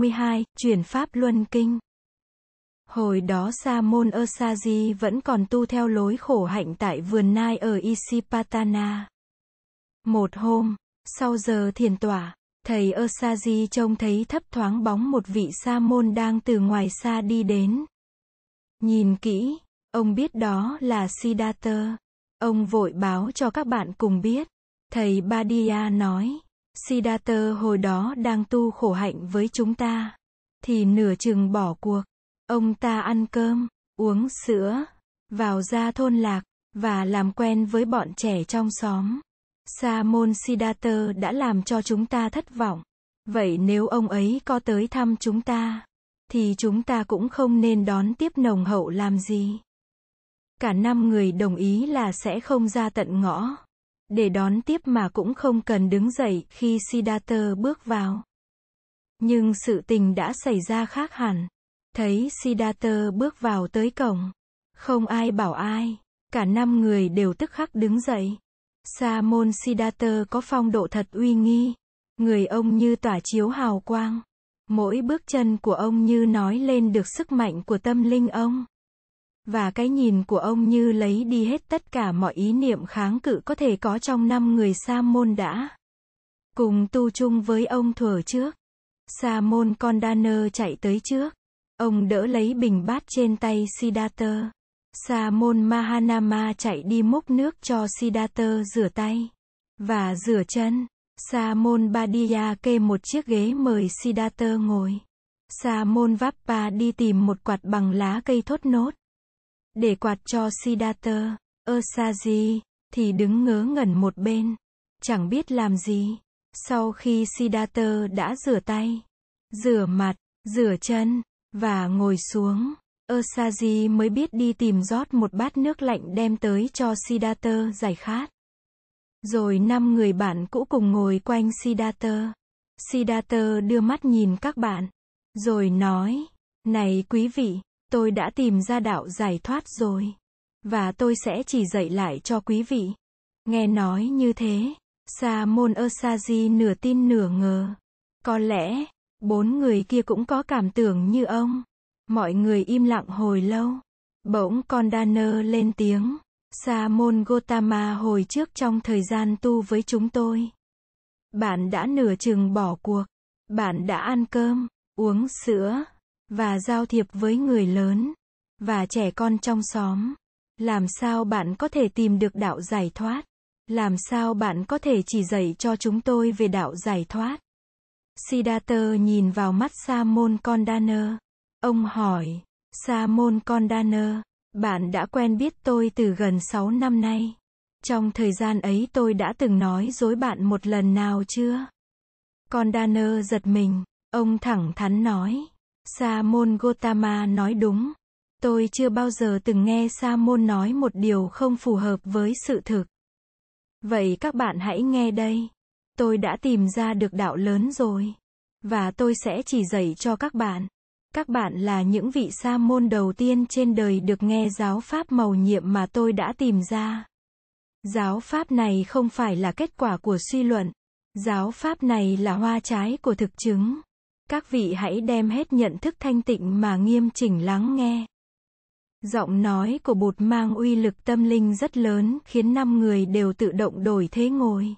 22, chuyển Pháp Luân Kinh. Hồi đó Sa môn Asaji vẫn còn tu theo lối khổ hạnh tại vườn nai ở Isipatana. Một hôm, sau giờ thiền tỏa, thầy Asaji trông thấy thấp thoáng bóng một vị sa môn đang từ ngoài xa đi đến. Nhìn kỹ, ông biết đó là Siddhartha. Ông vội báo cho các bạn cùng biết. Thầy Badia nói, Siddhartha hồi đó đang tu khổ hạnh với chúng ta. Thì nửa chừng bỏ cuộc. Ông ta ăn cơm, uống sữa, vào ra thôn lạc, và làm quen với bọn trẻ trong xóm. Sa môn Siddhartha đã làm cho chúng ta thất vọng. Vậy nếu ông ấy có tới thăm chúng ta, thì chúng ta cũng không nên đón tiếp nồng hậu làm gì. Cả năm người đồng ý là sẽ không ra tận ngõ. Để đón tiếp mà cũng không cần đứng dậy khi Siddhartha bước vào. Nhưng sự tình đã xảy ra khác hẳn. Thấy Siddhartha bước vào tới cổng. Không ai bảo ai. Cả năm người đều tức khắc đứng dậy. Sa môn Siddhartha có phong độ thật uy nghi. Người ông như tỏa chiếu hào quang. Mỗi bước chân của ông như nói lên được sức mạnh của tâm linh ông. Và cái nhìn của ông như lấy đi hết tất cả mọi ý niệm kháng cự có thể có trong năm người sa môn đã. Cùng tu chung với ông thuở trước. Sa môn Kondaner chạy tới trước. Ông đỡ lấy bình bát trên tay Siddhartha. Sa môn Mahanama chạy đi múc nước cho Siddhartha rửa tay. Và rửa chân. Sa môn Badiya kê một chiếc ghế mời Siddhartha ngồi. Sa môn Vappa đi tìm một quạt bằng lá cây thốt nốt. Để quạt cho Siddhartha, Asaji, thì đứng ngớ ngẩn một bên. Chẳng biết làm gì. Sau khi Siddhartha đã rửa tay, rửa mặt, rửa chân, và ngồi xuống, Asaji mới biết đi tìm rót một bát nước lạnh đem tới cho Siddhartha giải khát. Rồi năm người bạn cũ cùng ngồi quanh Siddhartha. Siddhartha đưa mắt nhìn các bạn. Rồi nói, này quý vị, tôi đã tìm ra đạo giải thoát rồi. Và tôi sẽ chỉ dạy lại cho quý vị. Nghe nói như thế, Sa môn Asaji nửa tin nửa ngờ. Có lẽ, bốn người kia cũng có cảm tưởng như ông. Mọi người im lặng hồi lâu. Bỗng con Daner lên tiếng. Sa môn Gotama hồi trước trong thời gian tu với chúng tôi. Bạn đã nửa chừng bỏ cuộc. Bạn đã ăn cơm, uống sữa, và giao thiệp với người lớn, và trẻ con trong xóm. Làm sao bạn có thể tìm được đạo giải thoát? Làm sao bạn có thể chỉ dạy cho chúng tôi về đạo giải thoát? Siddhartha nhìn vào mắt Sa môn Kondana. Ông hỏi, Sa môn Kondana, bạn đã quen biết tôi từ gần 6 năm nay. Trong thời gian ấy tôi đã từng nói dối bạn một lần nào chưa? Kondana giật mình, ông thẳng thắn nói. Sa môn Gotama nói đúng. Tôi chưa bao giờ từng nghe Sa môn nói một điều không phù hợp với sự thực. Vậy các bạn hãy nghe đây. Tôi đã tìm ra được đạo lớn rồi. Và tôi sẽ chỉ dạy cho các bạn. Các bạn là những vị sa môn đầu tiên trên đời được nghe giáo pháp màu nhiệm mà tôi đã tìm ra. Giáo pháp này không phải là kết quả của suy luận. Giáo pháp này là hoa trái của thực chứng. Các vị hãy đem hết nhận thức thanh tịnh mà nghiêm chỉnh lắng nghe. Giọng nói của bụt mang uy lực tâm linh rất lớn, khiến năm người đều tự động đổi thế ngồi.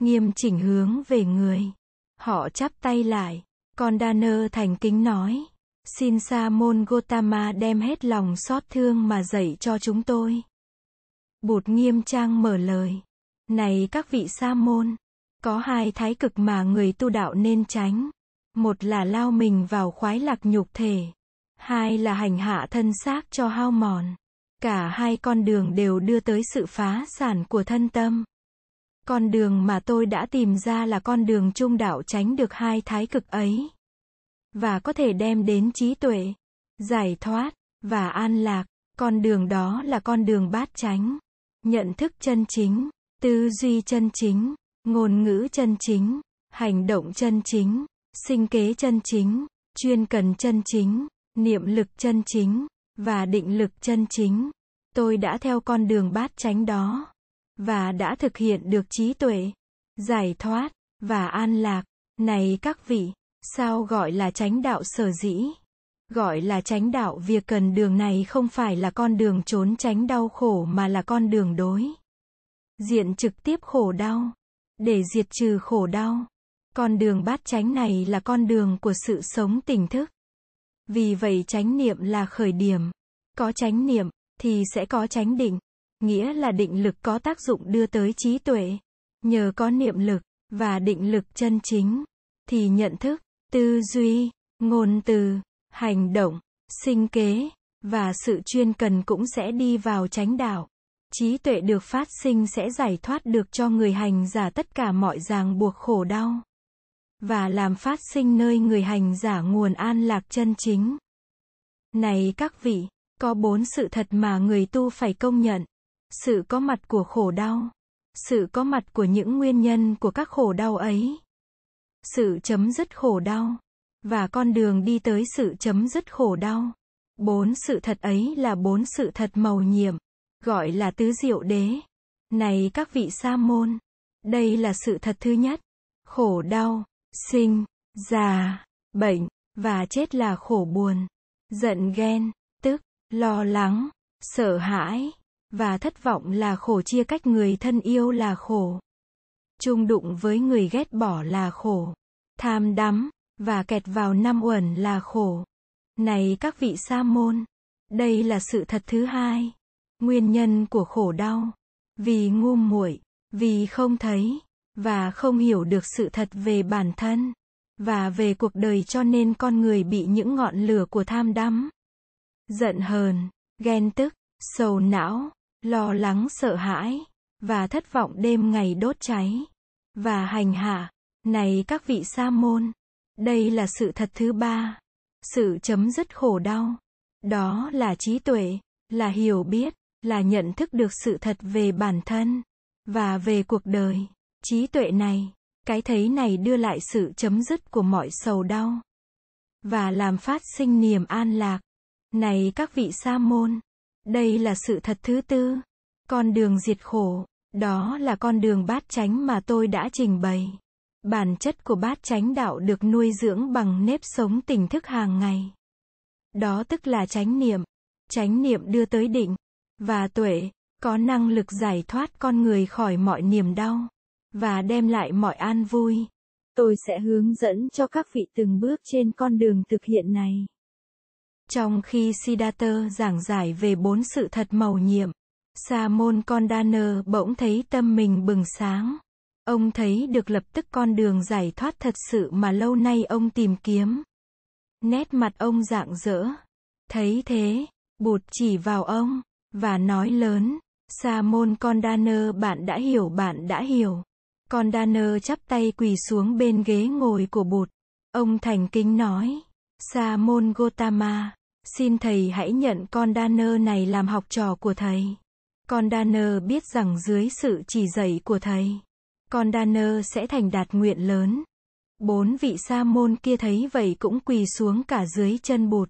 Nghiêm chỉnh hướng về người. Họ chắp tay lại. Con nơ thành kính nói. Xin Sa môn Gotama đem hết lòng xót thương mà dạy cho chúng tôi. Bụt nghiêm trang mở lời. Này các vị Sa môn, có hai thái cực mà người tu đạo nên tránh. Một là lao mình vào khoái lạc nhục thể. Hai là hành hạ thân xác cho hao mòn. Cả hai con đường đều đưa tới sự phá sản của thân tâm. Con đường mà tôi đã tìm ra là con đường trung đạo tránh được hai thái cực ấy. Và có thể đem đến trí tuệ, giải thoát, và an lạc. Con đường đó là con đường bát chánh. Nhận thức chân chính, tư duy chân chính, ngôn ngữ chân chính, hành động chân chính, sinh kế chân chính, chuyên cần chân chính, niệm lực chân chính, và định lực chân chính. Tôi đã theo con đường bát chánh đó, và đã thực hiện được trí tuệ, giải thoát, và an lạc. Này các vị, Sao gọi là chánh đạo sở dĩ? Gọi là chánh đạo việc cần đường này không phải là con đường trốn tránh đau khổ mà là con đường đối. Diện trực tiếp khổ đau. Để diệt trừ khổ đau. Con đường bát chánh này là con đường của sự sống tỉnh thức. Vì vậy chánh niệm là khởi điểm. Có chánh niệm, thì sẽ có chánh định. Nghĩa là định lực có tác dụng đưa tới trí tuệ. Nhờ có niệm lực, và định lực chân chính, thì nhận thức, tư duy, ngôn từ, hành động, sinh kế, và sự chuyên cần cũng sẽ đi vào chánh đạo. Trí tuệ được phát sinh sẽ giải thoát được cho người hành giả tất cả mọi ràng buộc khổ đau. Và làm phát sinh nơi người hành giả nguồn an lạc chân chính. Này các vị, có bốn sự thật mà người tu phải công nhận. Sự có mặt của khổ đau. Sự có mặt của những nguyên nhân của các khổ đau ấy. Sự chấm dứt khổ đau. Và con đường đi tới sự chấm dứt khổ đau. Bốn sự thật ấy là bốn sự thật màu nhiệm, gọi là tứ diệu đế. Này các vị sa môn, đây là sự thật thứ nhất. Khổ đau, sinh, già, bệnh, và chết là khổ buồn, giận ghen, tức, lo lắng, sợ hãi, và thất vọng là khổ chia cách người thân yêu là khổ. Chung đụng với người ghét bỏ là khổ. Tham đắm, và kẹt vào năm uẩn là khổ. Này các vị sa môn, đây là sự thật thứ hai. Nguyên nhân của khổ đau. Vì ngu muội, vì không thấy, và không hiểu được sự thật về bản thân, và về cuộc đời cho nên con người bị những ngọn lửa của tham đắm. Giận hờn, ghen tức, sầu não, lo lắng sợ hãi, và thất vọng đêm ngày đốt cháy, và hành hạ. Này các vị sa môn, đây là sự thật thứ ba. Sự chấm dứt khổ đau. Đó là trí tuệ, là hiểu biết, là nhận thức được sự thật về bản thân, và về cuộc đời. Trí tuệ này, cái thấy này đưa lại sự chấm dứt của mọi sầu đau. Và làm phát sinh niềm an lạc. Này các vị sa môn, đây là sự thật thứ tư. Con đường diệt khổ, đó là con đường bát chánh mà tôi đã trình bày. Bản chất của bát chánh đạo được nuôi dưỡng bằng nếp sống tỉnh thức hàng ngày. Đó tức là chánh niệm. Chánh niệm đưa tới định và tuệ, có năng lực giải thoát con người khỏi mọi niềm đau và đem lại mọi an vui. Tôi sẽ hướng dẫn cho các vị từng bước trên con đường thực hiện này. Trong khi Siddhartha giảng giải về bốn sự thật màu nhiệm, Sa môn Kondana bỗng thấy tâm mình bừng sáng. Ông thấy được lập tức con đường giải thoát thật sự mà lâu nay ông tìm kiếm. Nét mặt ông rạng rỡ. Thấy thế, bụt chỉ vào ông, và nói lớn, Sa môn Kondana bạn đã hiểu bạn đã hiểu. Kondana chắp tay quỳ xuống bên ghế ngồi của bụt. Ông thành kính nói, Sa môn Gotama, xin thầy hãy nhận con Kondana này làm học trò của thầy. con Kondana biết rằng dưới sự chỉ dạy của thầy, con Kondana sẽ thành đạt nguyện lớn. Bốn vị sa môn kia thấy vậy cũng quỳ xuống cả dưới chân bụt.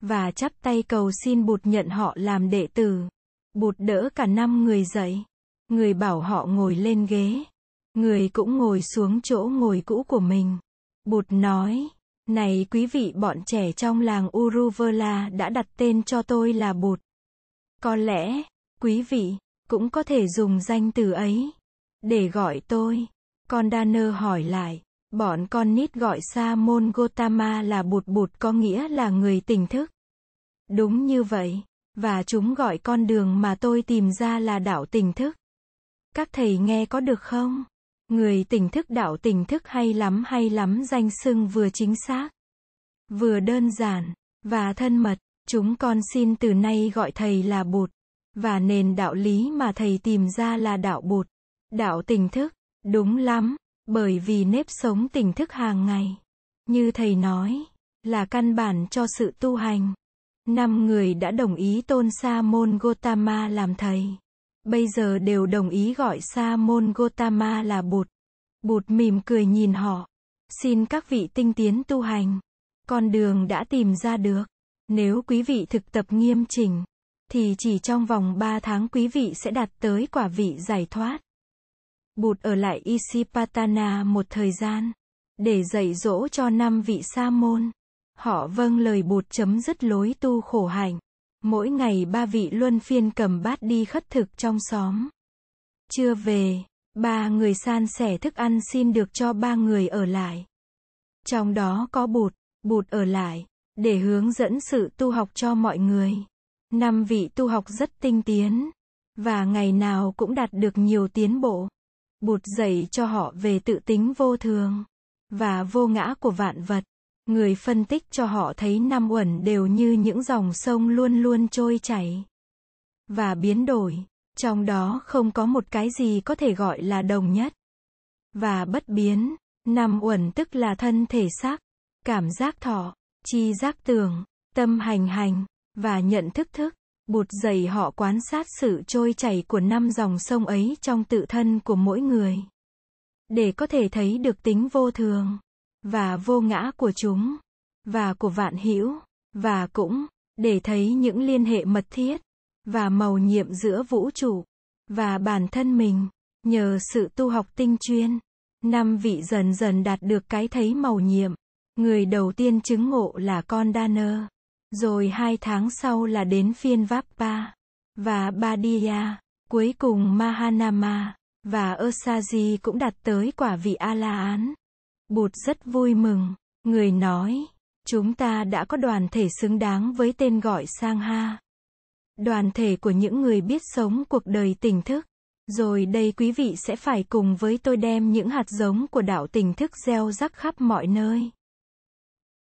Và chắp tay cầu xin bụt nhận họ làm đệ tử. Bụt đỡ cả năm người dậy. Người bảo họ ngồi lên ghế. Người cũng ngồi xuống chỗ ngồi cũ của mình. Bụt nói, này quý vị bọn trẻ trong làng Uruvela đã đặt tên cho tôi là Bụt. Có lẽ, quý vị, cũng có thể dùng danh từ ấy. Để gọi tôi. Con Danner hỏi lại. Bọn con nít gọi Sa môn Gotama là bụt bụt có nghĩa là người tỉnh thức. Đúng như vậy. Và chúng gọi con đường mà tôi tìm ra là đạo tỉnh thức. Các thầy nghe có được không? Người tỉnh thức đạo tỉnh thức hay lắm hay lắm danh xưng vừa chính xác. Vừa đơn giản, và thân mật. Chúng con xin từ nay gọi thầy là bụt. Và nền đạo lý mà thầy tìm ra là đạo bụt. Đạo tỉnh thức, đúng lắm, bởi vì nếp sống tỉnh thức hàng ngày, như thầy nói, là căn bản cho sự tu hành. Năm người đã đồng ý tôn Sa môn Gotama làm thầy. Bây giờ đều đồng ý gọi Sa môn Gotama là Bụt. Bụt mỉm cười nhìn họ. Xin các vị tinh tiến tu hành. Con đường đã tìm ra được. Nếu quý vị thực tập nghiêm chỉnh, thì chỉ trong vòng 3 tháng quý vị sẽ đạt tới quả vị giải thoát. Bụt ở lại Isipatana một thời gian. để dạy dỗ cho năm vị sa môn. Họ vâng lời bụt chấm dứt lối tu khổ hạnh. Mỗi ngày ba vị luân phiên cầm bát đi khất thực trong xóm. Chưa về, ba người san sẻ thức ăn xin được cho ba người ở lại. Trong đó có bụt, bụt ở lại, để hướng dẫn sự tu học cho mọi người. Năm vị tu học rất tinh tiến, và ngày nào cũng đạt được nhiều tiến bộ. Bụt dạy cho họ về tự tính vô thường, và vô ngã của vạn vật. Người phân tích cho họ thấy năm uẩn đều như những dòng sông luôn luôn trôi chảy và biến đổi, trong đó không có một cái gì có thể gọi là đồng nhất và bất biến. Năm uẩn tức là thân thể xác, cảm giác thọ, chi giác tưởng, tâm hành hành và nhận thức thức. Bụt dạy họ quan sát sự trôi chảy của năm dòng sông ấy trong tự thân của mỗi người để có thể thấy được tính vô thường và vô ngã của chúng, và của vạn hữu, và cũng, để thấy những liên hệ mật thiết, và màu nhiệm giữa vũ trụ, và bản thân mình, nhờ sự tu học tinh chuyên, năm vị dần dần đạt được cái thấy màu nhiệm. Người đầu tiên chứng ngộ là con Đa rồi hai tháng sau là đến phiên Vappa, và Badiya, cuối cùng Mahanama, và Osaji cũng đạt tới quả vị A-la-án. Bụt rất vui mừng. Người nói, chúng ta đã có đoàn thể xứng đáng với tên gọi Sang Ha. Đoàn thể của những người biết sống cuộc đời tỉnh thức. Rồi đây quý vị sẽ phải cùng với tôi đem những hạt giống của đạo tỉnh thức gieo rắc khắp mọi nơi.